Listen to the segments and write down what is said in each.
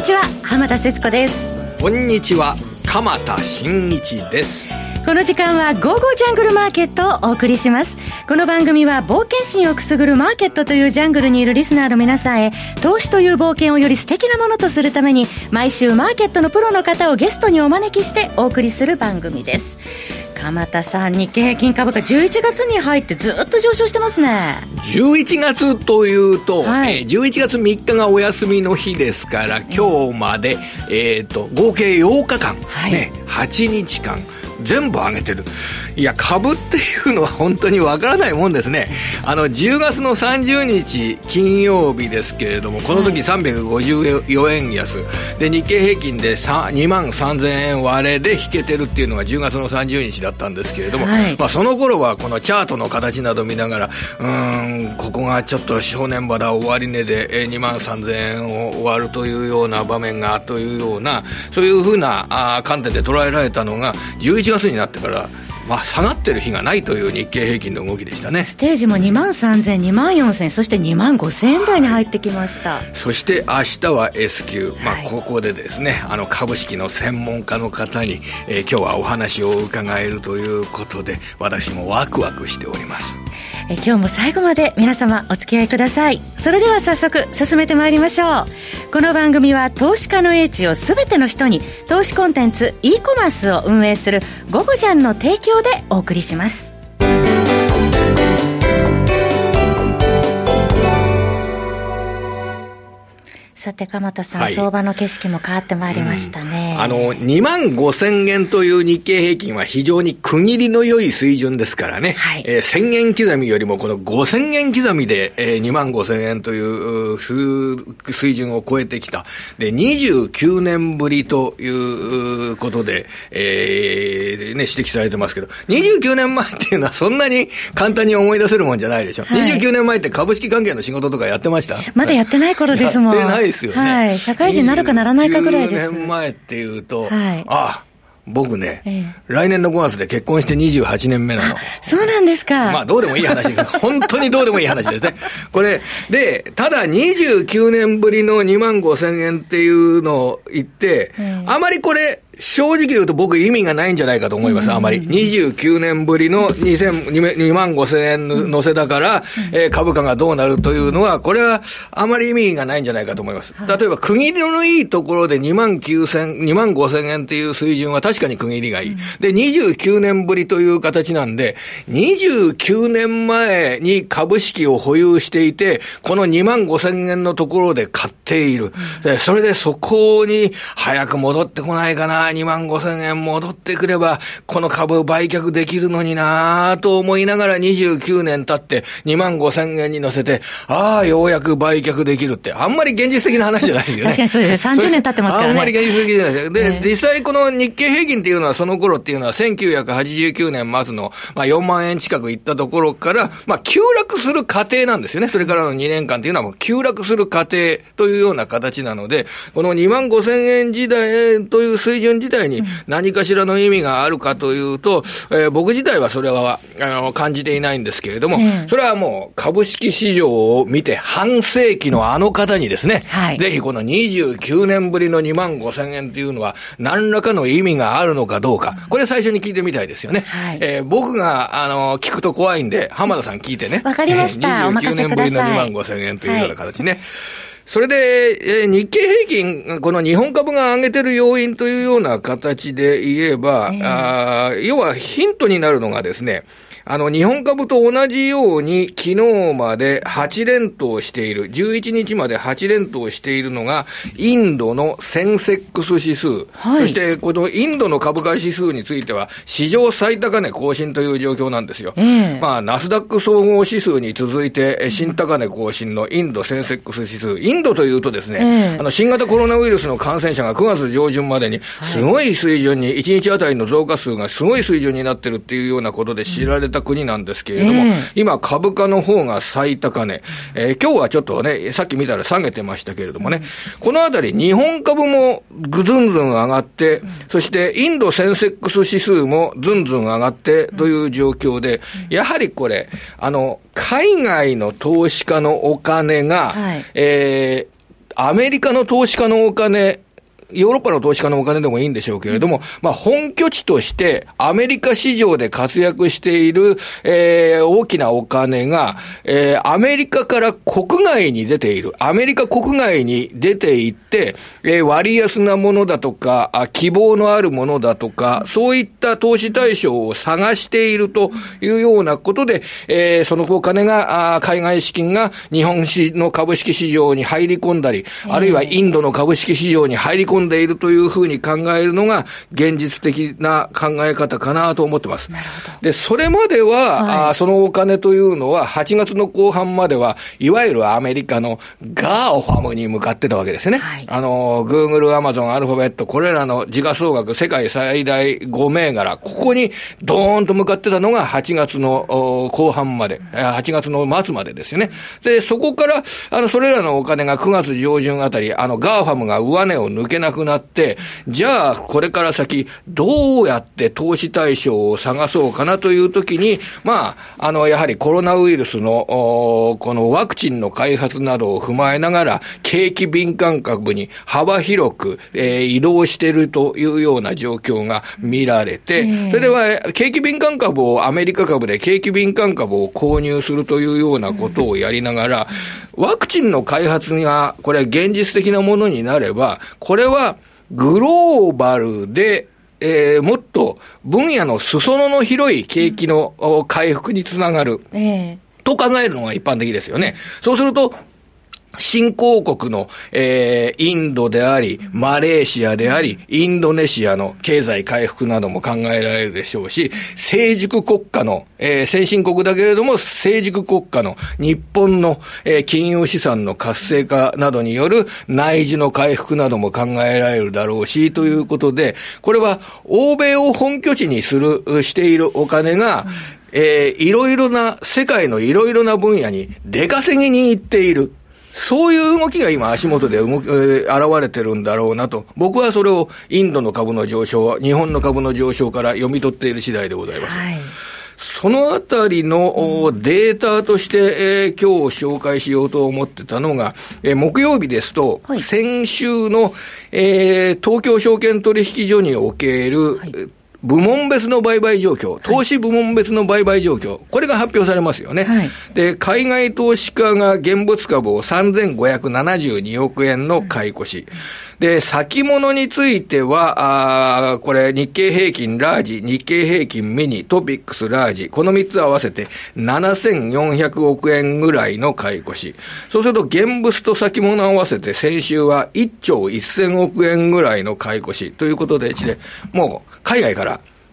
にちは浜田節子です。こんにちは鎌田新一です。この時間は「ゴーゴージャングルマーケット」をお送りします。この番組は冒険心をくすぐるマーケットというジャングルにいるリスナーの皆さんへ投資という冒険をより素敵なものとするために毎週マーケットのプロの方をゲストにお招きしてお送りする番組です鎌田さん、日経平均株価、11月に入ってずっと上昇してますね。11月というと、はい、えー、11月3日がお休みの日ですから、今日まで、えーと、合計8日間、はい、ね、8日間、全部上げてる。いや、株っていうのは本当にわからないもんですね。あの、10月の30日金曜日ですけれども、この時354円安。で、日経平均で2万3000円割れで引けてるっていうのが10月の30日だったんですけれども、はい、まあその頃はこのチャートの形など見ながら、うん、ここがちょっと正念場だ終値で2万3000円を割るというような場面がというような、そういうふうなあ観点で捉えられたのが、11 1月になってからまあ、下がってる日がないという日経平均の動きでしたね。ステージも2万3000、2万4000、そして2万5000円台に入ってきました、はい、そして明日は S q、まあ、ここでですね、あの株式の専門家の方に、えー、今日はお話を伺えるということで、私もワクワクしております。え今日も最後まで皆様お付き合いください。それでは早速進めてまいりましょう。この番組は投資家の英知を全ての人に投資コンテンツ e コマースを運営する「ゴゴジャン」の提供でお送りします。さて、鎌田さん、はい、相場の景色も変わってまいりましたね。うん、あの、2万5千円という日経平均は非常に区切りの良い水準ですからね。はい、えー、1000円刻みよりもこの5000円刻みで、えー、2万5千円という水準を超えてきた。で、29年ぶりということで、えー、ね、指摘されてますけど、29年前っていうのはそんなに簡単に思い出せるもんじゃないでしょ。はい、29年前って株式関係の仕事とかやってました？まだやってない頃ですもん。やってないですよね。はい。社会人になるかならないかぐらいです。年前っていうと、はい、あ僕ね、ええ、来年の5月で結婚して28年目なの。そうなんですか。まあ、どうでもいい話です。本当にどうでもいい話ですね。これ、で、ただ29年ぶりの2万5千円っていうのを言って、え、あまりこれ、正直言うと僕意味がないんじゃないかと思います、あまり。29年ぶりの2万5千円乗せだから、えー、株価がどうなるというのは、これはあまり意味がないんじゃないかと思います。例えば、区切りのいいところで2万9千、2万5千円っていう水準は確かに区切りがいい。で、29年ぶりという形なんで、29年前に株式を保有していて、この2万5千円のところで買っている。それでそこに早く戻ってこないかな、2万5千円戻ってくれば、この株売却できるのになぁと思いながら29年経って2万5千円に乗せて、ああ、ようやく売却できるって、あんまり現実的な話じゃないですよね。確かにそうですね。30年経ってますからね。あんまり現実的じゃないですよ。で、ね、実際この日経平均っていうのはその頃っていうのは1989年末の、まあ、4万円近くいったところから、まあ、急落する過程なんですよね。それからの2年間っていうのはもう急落する過程というような形なので、この2万5千円時代という水準自体に何かしらの意味があるかというと、えー、僕自体はそれはあの感じていないんですけれども、それはもう株式市場を見て半世紀のあの方にですね、はい、ぜひこの29年ぶりの2万5千円っていうのは何らかの意味があるのかどうか、これ最初に聞いてみたいですよね。はい、えー、僕があの聞くと怖いんで、浜田さん聞いてね。わかりました。えー、29年ぶりの2万5千円というような形ね。はいそれで、えー、日経平均、この日本株が上げてる要因というような形で言えば、えー、あ要はヒントになるのがですね、あの、日本株と同じように、昨日まで8連投している、11日まで8連投しているのが、インドのセンセックス指数。はい、そして、このインドの株価指数については、史上最高値更新という状況なんですよ。えー、まあ、ナスダック総合指数に続いて、新高値更新のインドセンセックス指数。インドというとですね、えー、あの、新型コロナウイルスの感染者が9月上旬までに、すごい水準に、1日あたりの増加数がすごい水準になってるっていうようなことで知られた国なんですけれども、えー、今株価の方が最高値、えー、今日はちょっとね、さっき見たら下げてましたけれどもね、このあたり日本株もぐずんずん上がって、そしてインドセンセックス指数もずんずん上がってという状況で、やはりこれ、あの、海外の投資家のお金が、はい、えーアメリカの投資家のお金、ヨーロッパの投資家のお金でもいいんでしょうけれども、まあ、本拠地として、アメリカ市場で活躍している、えー、大きなお金が、えー、アメリカから国外に出ている。アメリカ国外に出ていって、えー、割安なものだとか、あ希望のあるものだとか、そういった投資対象を探しているというようなことで、えー、そのお金が、あ海外資金が日本の株式市場に入り込んだり、あるいはインドの株式市場に入り込んだりんでいるというふうに考えるのが、現実的な考え方かなと思ってます。で、それまでは、はい、あそのお金というのは、8月の後半までは、いわゆるアメリカの GAFAM に向かってたわけですね。はい、あの、グーグル、アマゾン、アルファベット、これらの時価総額、世界最大5銘柄、ここにドーンと向かってたのが8月の後半まで、8月の末までですよね。で、そこから、あの、それらのお金が9月上旬あたり、あの、 GAFAM が上値を抜けなくなって、じゃあ、これから先、どうやって投資対象を探そうかなというときに、まあ、あの、やはりコロナウイルスの、このワクチンの開発などを踏まえながら、景気敏感株に幅広く、えー、移動しているというような状況が見られて、それでは、景気敏感株をアメリカ株で景気敏感株を購入するというようなことをやりながら、ワクチンの開発が、これ現実的なものになれば、これはグローバルで、えー、もっと分野の裾野の広い景気の回復につながる。えー、と考えるのが一般的ですよね。そうすると、新興国の、えー、インドであり、マレーシアであり、インドネシアの経済回復なども考えられるでしょうし、成熟国家の、えー、先進国だけれども、成熟国家の日本の、えー、金融資産の活性化などによる内需の回復なども考えられるだろうし、ということで、これは欧米を本拠地にする、しているお金が、えー、いろいろな、世界のいろいろな分野に出稼ぎに行っている。そういう動きが今足元で動き、えー、現れてるんだろうなと。僕はそれをインドの株の上昇、日本の株の上昇から読み取っている次第でございます。はいそのあたりのデータとして、えー、今日紹介しようと思ってたのが、えー、木曜日ですと、はい、先週の、えー、東京証券取引所における、はい部門別の売買状況、投資部門別の売買状況、これが発表されますよね。はい、で、海外投資家が現物株を3572億円の買い越し。で、先物については、あこれ日経平均ラージ、日経平均ミニ、トピックスラージ、この3つ合わせて7400億円ぐらいの買い越し。そうすると現物と先物合わせて先週は1兆1000億円ぐらいの買い越しということで、もう海外から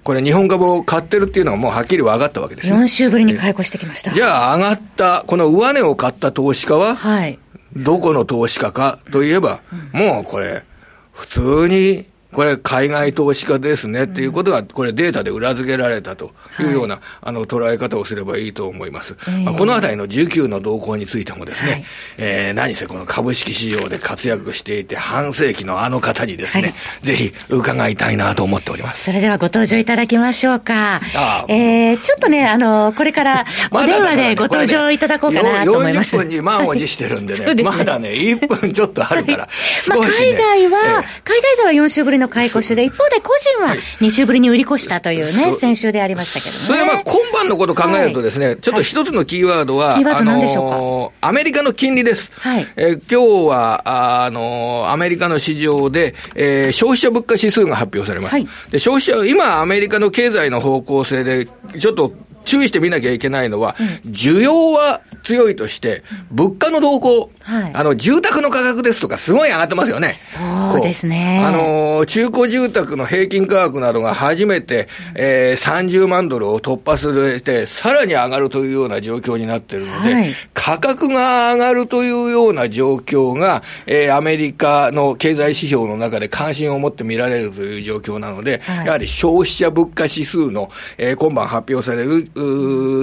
これ日本株を買ってるっていうのはもうはっきり分かったわけですね。4週ぶりに買い越してきました。じゃあ上がった、この上値を買った投資家は、はい。どこの投資家かといえば、うん、もうこれ、普通にこれ、海外投資家ですねっていうことが、これ、データで裏付けられたというような、はい、あの捉え方をすればいいと思います。えー、まあ、このあたりの19の動向についてもですね、はい、えー、何せこの株式市場で活躍していて、半世紀のあの方にですね、はい、ぜひ伺いたいなと思っております。それではご登場いただきましょうか。あえー、ちょっとね、あの、これから お電話でご登場いただこうかなと思います。まね、40分に満を持してるんでね、ねまだね、1分ちょっとあるから、少し、ね、まあ、海外は、えー、海外勢は4週ぶりの買い越しで、一方で個人は2週ぶりに売り越したというね、先週でありましたけどね。それはまあ今晩のことを考えるとですね、はい、ちょっと一つのキーワードは、キーワードなんでしょうか、アメリカの金利です。はい。えー、今日は、あのアメリカの市場で、えー、消費者物価指数が発表されます。はい、で、消費者、今アメリカの経済の方向性で、ちょっと注意してみなきゃいけないのは、需要は強いとして、物価の動向、はい、あの、住宅の価格ですとか、すごい上がってますよね。そうですね。あの、中古住宅の平均価格などが初めて、えー、30万ドルを突破するて、さらに上がるというような状況になっているので、はい、価格が上がるというような状況が、えー、アメリカの経済指標の中で関心を持って見られるという状況なので、はい、やはり消費者物価指数の、えー、今晩発表される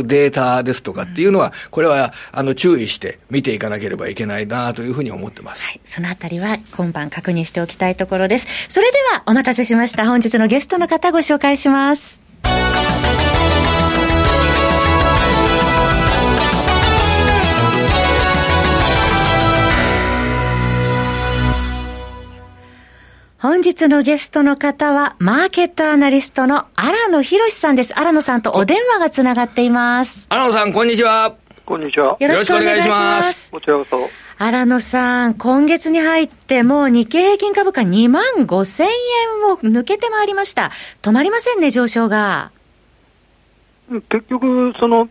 データですとかっていうのは、これは、あの、注意して見ていかなければいけないなというふうに思ってます。はい。そのあたりは今晩確認しておきたいところです。それでは、お待たせしました。本日のゲストの方ご紹介します。本日のゲストの方は、マーケットアナリストの荒野博さんです。荒野さんとお電話がつながっています。荒野さん、こんにちは。こんにちは。よろしくお願いします。こちらこそ。荒野さん、今月に入ってもう日経平均株価2万5千円を抜けてまいりました。止まりませんね、上昇が。結局、その、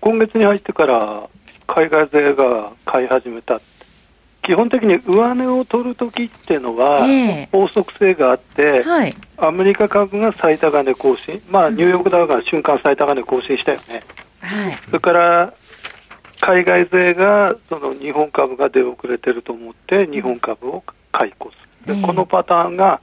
今月に入ってから海外勢が買い始めた。基本的に上値を取るときっていうのは、法則性があって、はい、アメリカ株が最高値更新、まあ、ニューヨークダウが瞬間最高値更新したよね。はい、それから海外勢がその日本株が出遅れてると思って、日本株を買い越す、でこのパターンが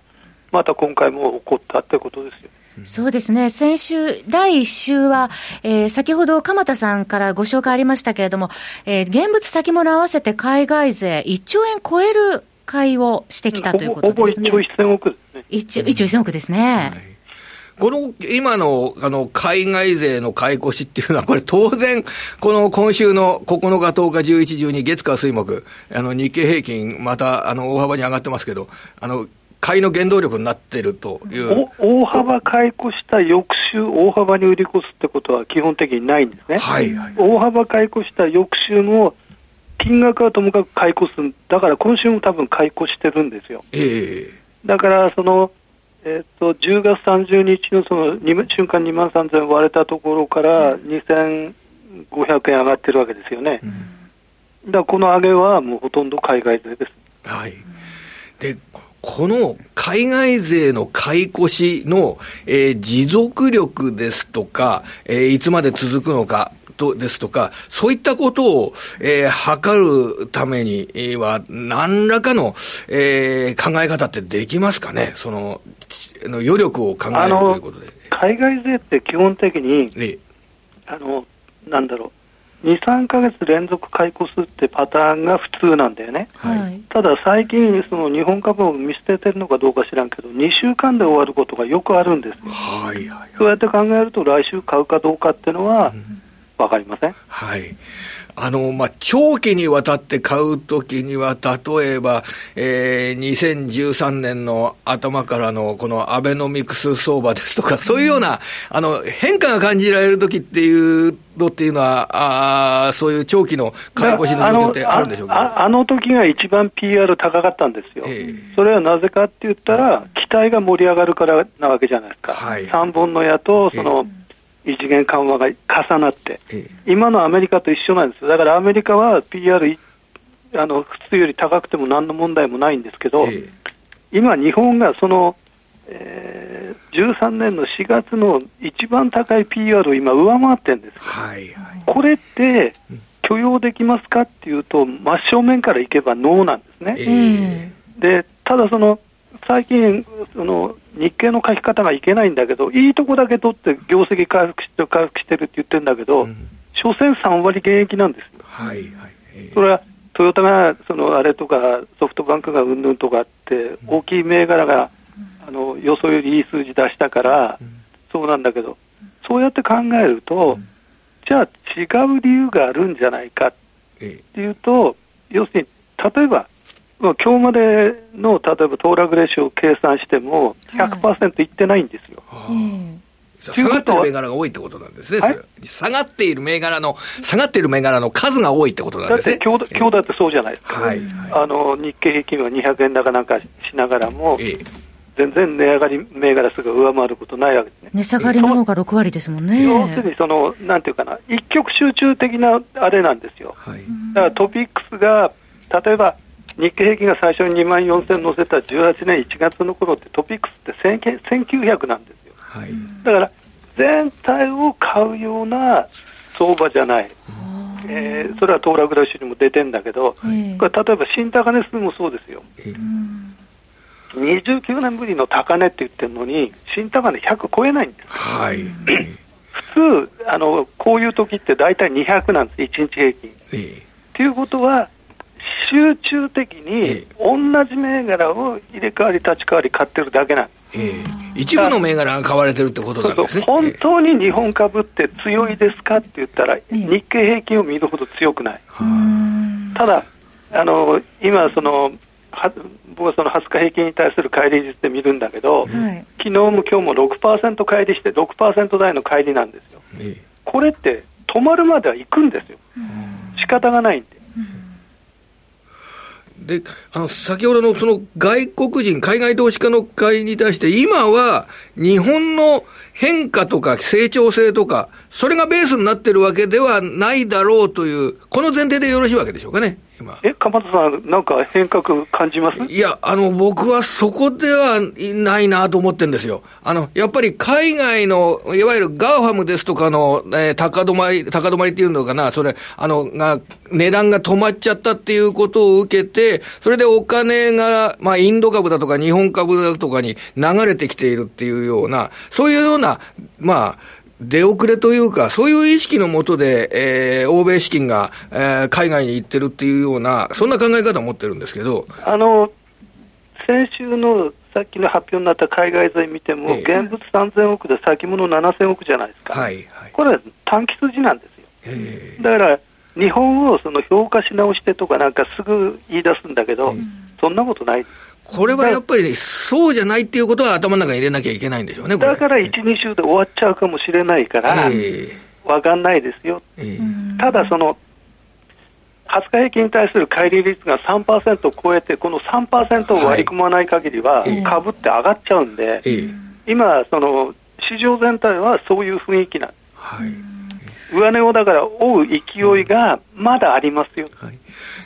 また今回も起こったってことですよ。そうですね。先週、第1週は、えー、先ほど鎌田さんからご紹介ありましたけれども、えー、現物先物合わせて海外勢1兆円超える買いをしてきたということですね。ほぼ1兆1000億ですね。1兆 ,1 兆1000億ですね。はいこの、今の、あの、海外勢の買い越しっていうのは、これ当然、この今週の9日、10日、11、12、月火水木、あの、日経平均、また、あの、大幅に上がってますけど、あの、買いの原動力になってるという大幅買い越した翌週、大幅に売り越すってことは基本的にないんですね。はい、はい、大幅買い越した翌週も、金額はともかく買い越す、だから今週も多分買い越してるんですよ。えー、だから、その、えーと、10月30日のその瞬間2万3000割れたところから2500円上がってるわけですよね、うん、だからこの上げはもうほとんど海外税です。はい、でこの海外勢の買い越しの、えー、持続力ですとか、えー、いつまで続くのか、とですとか、そういったことを、えー、測るためには、何らかの、えー、考え方ってできますかね、その、の余力を考えるということで。海外税って基本的に、ええ、あの、なんだろう。2、3か月連続買い越すってパターンが普通なんだよね、はい、ただ最近、その日本株を見捨ててるのかどうか知らんけど、2週間で終わることがよくあるんですよ、はいはい、そうやって考えると、来週買うかどうかっていうのは、うんわかりません？はい。あの、まあ、長期にわたって買うときには、例えば、えー、2013年の頭からのこのアベノミクス相場ですとか、そういうような、あの、変化が感じられるときっていうのっていうのは、ああそういう長期の買い越しの状況ってあるんでしょうか、あの時が一番 PR 高かったんですよ。えー、それはなぜかって言ったら、期待が盛り上がるからなわけじゃないですか。はい、3本の矢と、その、えー異次元緩和が重なって、ええ、今のアメリカと一緒なんです、だからアメリカは PR あの普通より高くても何の問題もないんですけど、え、今、日本がその、えー、13年の4月の一番高い PR を今、上回ってるんです、はいはい、これって許容できますかっていうと、真正面からいけばノーなんですね。でただその最近その日経の書き方がいけないんだけど、いいとこだけ取って業績回復して回復してるって言ってるんだけど、うん、所詮3割現役なんですよ。はいはい。それはトヨタがそのあれとかソフトバンクがうんぬんとかって、大きい銘柄が、あの予想よりいい数字出したから、そうなんだけど、そうやって考えると、じゃあ違う理由があるんじゃないかっていうと、要するに例えばまあ、今日までの例えば騰落レシオを計算しても100%いってないんですよ。はい下がってる銘柄が多いってことなんですね。はい、下がっている銘柄の、下がっている銘柄の数が多いってことなんですね。だって今日今日だってそうじゃないですか。はい、あの、日経平均は200円高なんかしながらも、ええ、全然値上がり銘柄数が上回ることないわけですね。値下がりの方が6割ですもんね。要するにその、なんていうかな、一極集中的なあれなんですよ。はい、だからトピックスが、例えば、日経平均が最初に2万4000乗せた18年1月の頃ってトピックスって1900なんですよ、はい、だから全体を買うような相場じゃない、えー、それは騰落ラッシュにも出てんだけど、はい、これ例えば新高値数もそうですよ、えー、29年ぶりの高値って言ってるのに新高値100超えないんです、はい、普通あのこういう時って大体200なんです、1日平均。と、え。ー、いうことは集中的に同じ銘柄を入れ替わり立ち替わり買ってるだけなんです。え一部の銘柄が買われてるってことなんですね。本当に日本株って強いですかって言ったら、日経平均を見るほど強くない。ただ、あの今その、は僕はその20日平均に対する乖離率で見るんだけど、はい、昨日も今日も6%乖離して6%台の乖離なんですよ、ええ、これって止まるまでは行くんですよ、仕方がないんで。で、あの、先ほどのその外国人、海外投資家の会に対して、今は日本の変化とか成長性とか、それがベースになってるわけではないだろうという、この前提でよろしいわけでしょうかね。今。え、鎌田さん、なんか変革感じます？いや、あの、僕はそこではないなと思ってるんですよ。あの、やっぱり海外の、いわゆる GAFAM ですとかの、えー、高止まり、高止まりっていうのかな、それ、あの、が、値段が止まっちゃったっていうことを受けて、それでお金が、まあ、インド株だとか日本株だとかに流れてきているっていうような、そういうような、まあ、出遅れというか、そういう意識のもとで、えー、欧米資金が、えー、海外に行ってるっていうような、そんな考え方を持ってるんですけど。あの、先週のさっきの発表になった海外財見ても、ええ、現物3000億で先物7000億じゃないですか。はいはい、これは短期筋なんですよ。え、だから、日本をその評価し直してとかなんかすぐ言い出すんだけど、そんなことないです。これはやっぱり、ね、そうじゃないっていうことは頭の中に入れなきゃいけないんでしょうね、だから1、2週で終わっちゃうかもしれないから、えー、分かんないですよ、えー、ただその、20日平均に対する乖離率が3%を超えて、この3%を割り込まない限りは、株って上がっちゃうんで、今、その市場全体はそういう雰囲気なんです。はい上値をだから追う勢いがまだありますよ。はい、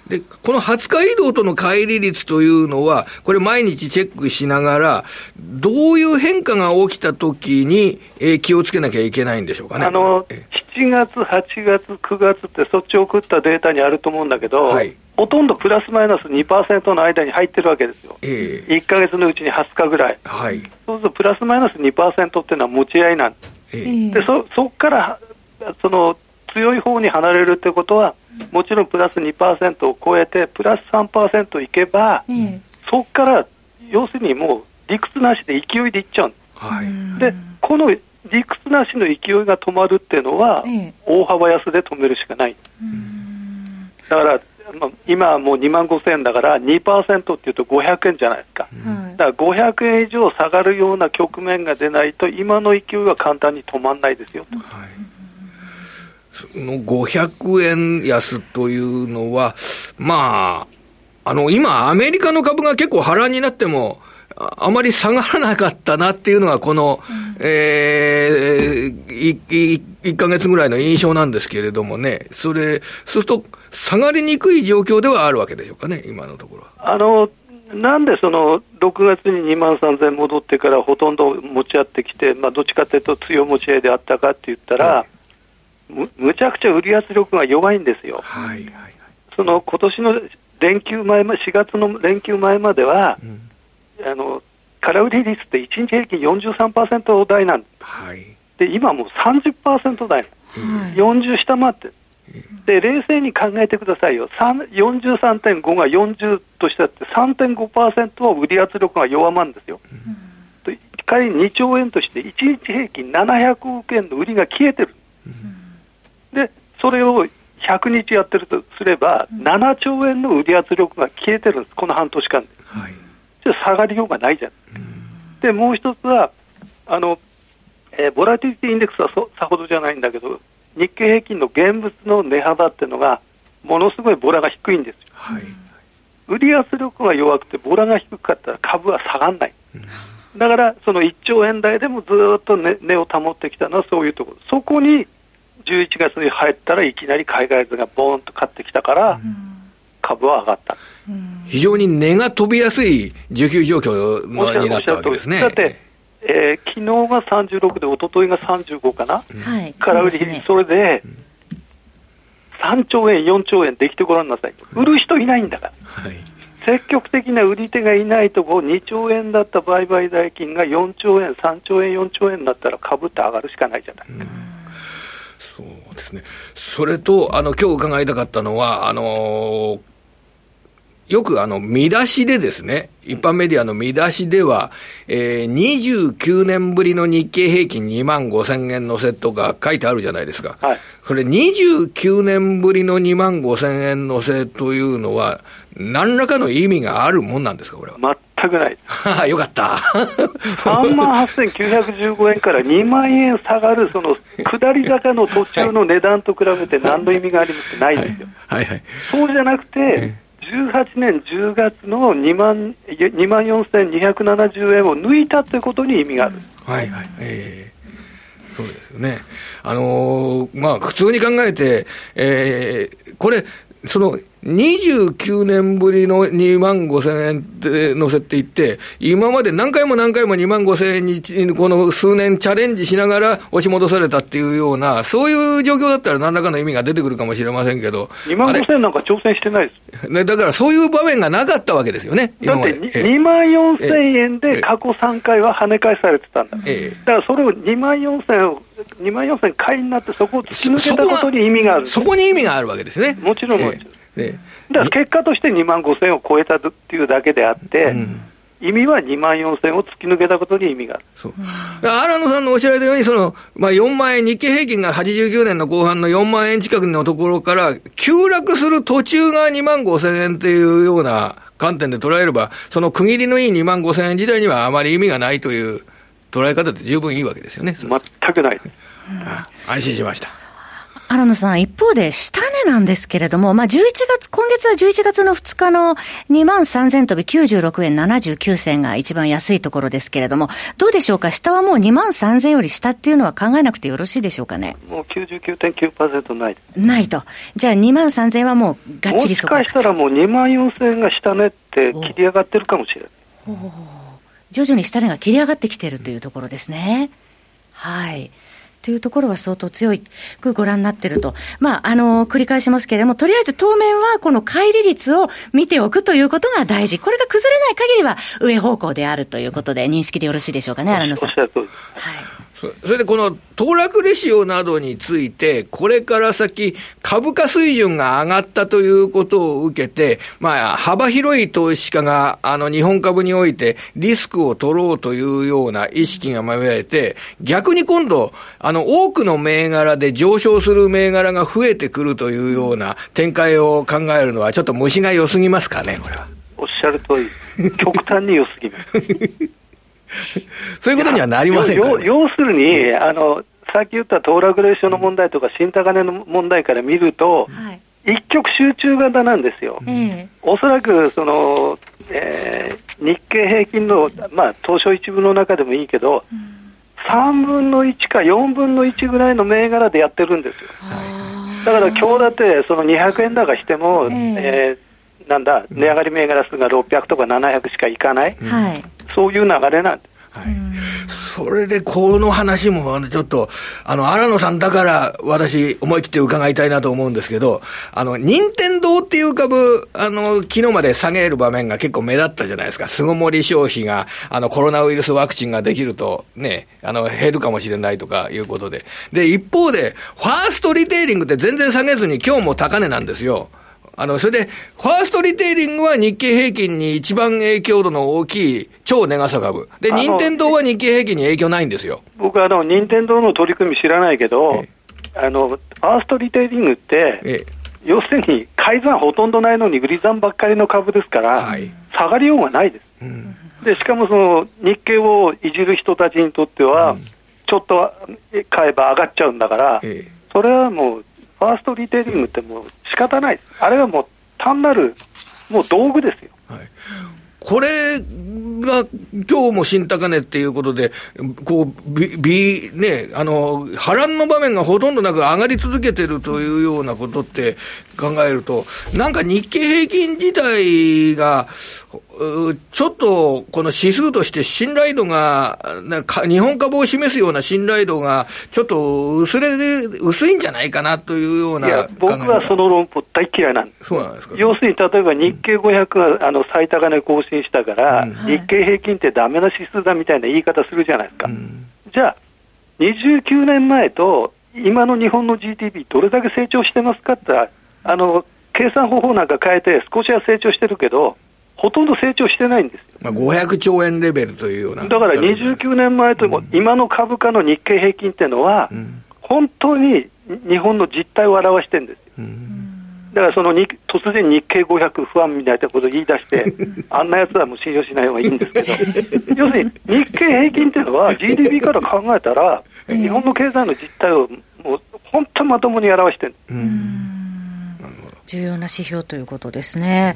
で、この20日移動との乖離率というのは、これ毎日チェックしながら、どういう変化が起きたときに、えー、気をつけなきゃいけないんでしょうかね。あの、7月、8月、9月ってそっちを送ったデータにあると思うんだけど、はい、ほとんどプラスマイナス2%の間に入ってるわけですよ。えー、1か月のうちに20日ぐらい。はい、そうするとプラスマイナス2%っていうのは持ち合いなんです。えー、でそそこからその強い方に離れるということは、もちろんプラス2%を超えて、プラス3%いけば、うん、そこから要するにもう理屈なしで勢いでいっちゃう、はい、でこの理屈なしの勢いが止まるっていうのは、大幅安で止めるしかない。だからまあ、今はもう2万5000円だから2%っていうと500円じゃないですか、だから500円以上下がるような局面が出ないと今の勢いは簡単に止まらないですよと。はいの500円安というのは、まあ、あの、今、アメリカの株が結構波乱になっても、あまり下がらなかったなっていうのが、この、うん、えー、1, 1ヶ月ぐらいの印象なんですけれどもね、それ、そうすると、下がりにくい状況ではあるわけでしょうかね、今のところあのなんでその6月に2万3000戻ってからほとんど持ち合ってきて、まあ、どっちかというと強持ち合いであったかって言ったら、はいむむちゃくちゃ売り圧力が弱いんですよ。はいはいはい、その今年の連休前4月の連休前までは、うん、あの空売り率って1日平均43%台なんです、はい、で今もう30%台、はい、40下回ってで冷静に考えてくださいよ、43.5が40としたって3.5%は売り圧力が弱まるんですよ。うん、仮に2兆円として1日平均700億円の売りが消えてる。うんで、それを100日やってるとすれば、7兆円の売り圧力が消えてるんです、この半年間で。はい、じゃ下がりようがないじゃん。で、もう一つは、あの、えー、ボラティリティインデックスはそさほどじゃないんだけど、日経平均の現物の値幅っていうのが、ものすごいボラが低いんですよ。はい、売り圧力が弱くて、ボラが低かったら株は下がらない。だから、その1兆円台でもずっと値、ね、を保ってきたのはそういうところ。そこに11月に入ったらいきなり海外図がボーンと買ってきたから、株は上がった。非常に値が飛びやすい需給状況になったわけですね。だって、えー、昨日が36で、一昨日が35かな、はい、空売り、そ,、ね、それで、3兆円、4兆円できてごらんなさい、売る人いないんだから、はい、積極的な売り手がいないとこ、2兆円だった売買代金が4兆円、3兆円、4兆円になったら株って上がるしかないじゃない。ですか。そうですね。それと、あの、今日伺いたかったのは、あのよくあの、見出しでですね、一般メディアの見出しでは、えー、29年ぶりの日経平均2万5千円のセットが書いてあるじゃないですか。はい。それ29年ぶりの2万5千円のせというのは、何らかの意味があるもんなんですか、これは？全くない？よかった。3万8915円から2万円下がる、その 下り坂の途中の値段と比べて何の意味がありますないですよ。はい、はい、はい。そうじゃなくて、18年10月の2万 ,2 万4270円を抜いたということに意味がある。はいはい。えー、そうですよね。あのー、まあ、普通に考えて、えー、これ、その、29年ぶりの2万5千円で乗せていって、今まで何回も何回も2万5千円に、この数年チャレンジしながら押し戻されたっていうような、そういう状況だったら何らかの意味が出てくるかもしれませんけど。2万5千円なんか挑戦してないです。ね、だからそういう場面がなかったわけですよね。だって2万4千円で過去3回は跳ね返されてたんだ。ええ、だからそれを2万4千を、2万4千買いになってそこを突き抜けたことに意味があるそ。そこに意味があるわけですね。もちろんもちろん。ね、だから結果として2万5000円を超えたっていうだけであって、うん、意味は2万4000円を突き抜けたことに意味がある。そう。荒野さんのおっしゃられたように、その、まあ、4万円、日経平均が89年の後半の4万円近くのところから、急落する途中が2万5000円っていうような観点で捉えれば、その区切りのいい2万5000円自体にはあまり意味がないという捉え方で十分いいわけですよね。全くない。安心しました。荒野さん、一方で、下値なんですけれども、まあ、11月、今月は11月の2日の2万3000飛び96円79銭が一番安いところですけれども、どうでしょうか？下はもう2万3000より下っていうのは考えなくてよろしいでしょうかね？もう99.9%ない。ないと。じゃあ2万3000はもうがっちりもしかしたらもう2万4000円が下値って切り上がってるかもしれない。徐々に下値が切り上がってきてるというところですね。はい。というところは相当強いくご覧になってると。まあ、あの、繰り返しますけれども、とりあえず当面はこの乖離率を見ておくということが大事。これが崩れない限りは上方向であるということで認識でよろしいでしょうかね、荒野さん。はい。それでこの騰落レシオなどについて、これから先、株価水準が上がったということを受けて、まあ、幅広い投資家が、あの、日本株においてリスクを取ろうというような意識が芽生えて、逆に今度、あの、多くの銘柄で上昇する銘柄が増えてくるというような展開を考えるのは、ちょっと虫が良すぎますかね、これは。おっしゃる通り、極端に良すぎます。そういうことにはなりませんか、ね、要するに、あの、さっき言った騰落レーションの問題とか、新高値の問題から見ると、一極集中型なんですよ。おそらく、その、えー、日経平均の、まあ、東証一部の中でもいいけど、うん、3分の1か4分の1ぐらいの銘柄でやってるんですよ。だから今日だって、その200円高しても、えー、えー、なんだ、値上がり銘柄数が600とか700しかいかない。はいそういう流れなんです。はい。それで、この話も、ちょっと、あの、荒野さんだから、私、思い切って伺いたいなと思うんですけど、あの、任天堂っていう株、あの、昨日まで下げる場面が結構目立ったじゃないですか。巣ごもり消費が、あの、コロナウイルスワクチンができると、ね、あの、減るかもしれないとかいうことで。で、一方で、ファーストリテイリングって全然下げずに、今日も高値なんですよ。あの、それで、ファーストリテイリングは日経平均に一番影響度の大きい超ネガサ株。で、任天堂は日経平均に影響ないんですよ。僕はあの、任天堂の取り組み知らないけど、あの、ファーストリテイリングって、要するに改ざんほとんどないのに売り算ばっかりの株ですから、はい、下がりようがないです。うん、で、しかもその日経をいじる人たちにとっては、うん、ちょっと買えば上がっちゃうんだから、それはもうファーストリテイリングってもう仕方ない。あれはもう単なる、もう道具ですよ。はい、これが今日も新高値っていうことで、こう、び、び、ね、あの、波乱の場面がほとんどなく上がり続けてるというようなことって考えると、なんか日経平均自体が、ちょっとこの指数として信頼度が、日本株を示すような信頼度が、ちょっと薄れで、薄いんじゃないかなというような。いや、僕はその論法大嫌いなんです。そうなんですか？要するに、例えば日経500があの最高値更新したから、うん、日経平均ってダメな指数だみたいな言い方するじゃないですか。うん、じゃあ、29年前と今の日本の GDP どれだけ成長してますかってあの、計算方法なんか変えて、少しは成長してるけど、ほとんど成長してないんですまあ、500兆円レベルというような。だから29年前とも、今の株価の日経平均っていうのは、本当に日本の実態を表してるんですよ。だからそのに突然日経500不安みたいなことを言い出して、あんなやつはもう信用しない方がいいんですけど、要するに日経平均っていうのは GDP から考えたら、日本の経済の実態をもう本当まともに表してる。重要な指標ということですね。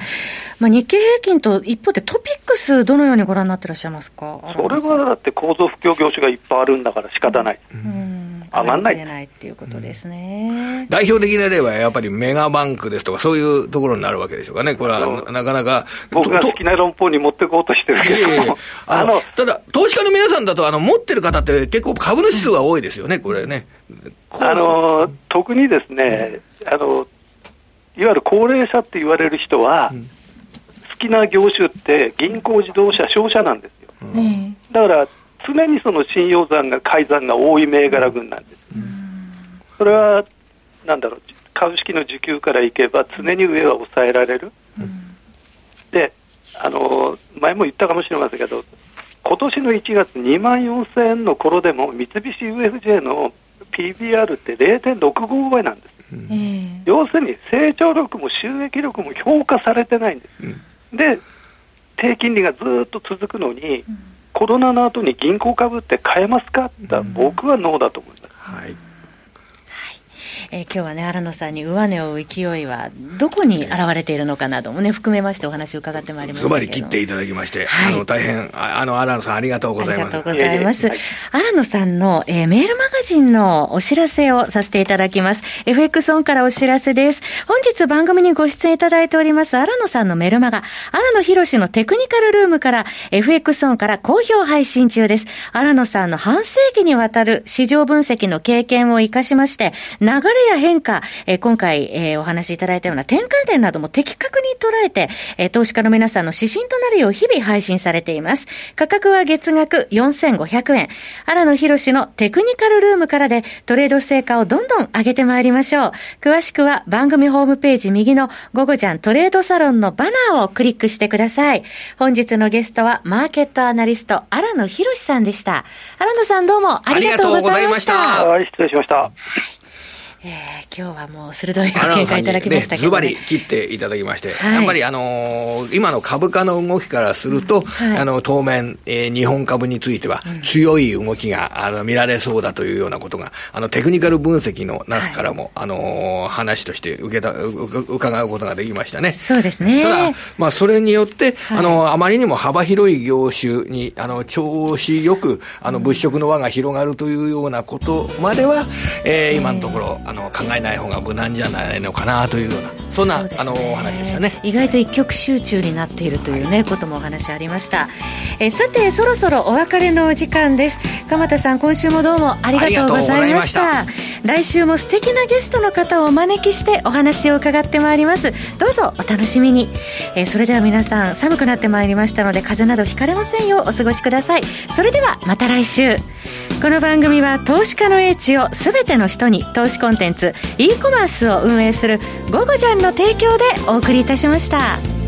まあ、日経平均と一方でトピックス、どのようにご覧になってらっしゃいますか？それはだって構造不況業種がいっぱいあるんだから仕方ない。うん上がんない。ないっていうことですね、代表的な例はやっぱりメガバンクですとか、そういうところになるわけでしょうかね。これはなかなか。僕が好きな論法に持っていこうとしてるけどあの、ただ、投資家の皆さんだと、あの、持ってる方って結構株主数が多いですよね、これね。あの、特にですね、あの、いわゆる高齢者って言われる人は、好きな業種って銀行、自動車、商社なんですよ。うん、だから常にその信用残が、改ざんが多い銘柄群なんです。それは、なんだろう、株式の需給からいけば、常に上は抑えられる。で、あの、前も言ったかもしれませんけど、今年の1月2万4000円の頃でも、三菱 UFJ の PBR って0.65倍なんです。要するに成長力も収益力も評価されてないんです。うん、で、低金利がずっと続くのに、うん、コロナの後に銀行株って買えますか？って、僕はノーだと思います。はいえー、今日はね、荒野さんに上値を追う勢いはどこに現れているのかなどもね、含めましてお話を伺ってまいりましたけり切っていただきまして、はい、あの、大変、あの、荒野さんありがとうございます。ありがとうございます。荒野さんの、えー、メールマガジンのお知らせをさせていただきます。FX オンからお知らせです。本日番組にご出演いただいております、荒野さんのメルマガ、荒野博士のテクニカルルームから、FX オンから好評配信中です。荒野さんの半世紀にわたる市場分析の経験を活かしまして、流れや変化、えー、今回、えー、お話しいただいたような転換点なども的確に捉えて、えー、投資家の皆さんの指針となるよう日々配信されています。価格は月額4500円。荒野博士のテクニカルルームからでトレード成果をどんどん上げてまいりましょう。詳しくは番組ホームページ右の午後じゃんトレードサロンのバナーをクリックしてください。本日のゲストはマーケットアナリスト荒野博さんでした。荒野さんどうもありがとうございました。はい、失礼しました。えー、今日はもう鋭いご見解いただきましたけど、ね、ズバリ切っていただきまして、はい、やっぱりあのー、今の株価の動きからすると、うんはい、あの当面、えー、日本株については強い動きが、あの見られそうだというようなことが、あのテクニカル分析の中からも、はい、あのー、話として受けた伺うことができましたね。そうですね。ただ、まあ、それによって、あのあまりにも幅広い業種にあの調子よくあの物色の輪が広がるというようなことまでは、えー、今のところあの考えない方が無難じゃないのかなというようなそんな、ね、あのお話でしたね。意外と一極集中になっているというね、はい、こともお話ありました。えさてそろそろお別れのお時間です。鎌田さん今週もどうもありがとうございました。来週も素敵なゲストの方をお招きしてお話を伺ってまいります。どうぞお楽しみに、えそれでは皆さん寒くなってまいりましたので風邪などひかれませんようお過ごしください。それではまた来週この番組は投資家の英知をすべての人に投資コンテンツ e コマースを運営する「ゴゴジャン」の提供でお送りいたしました。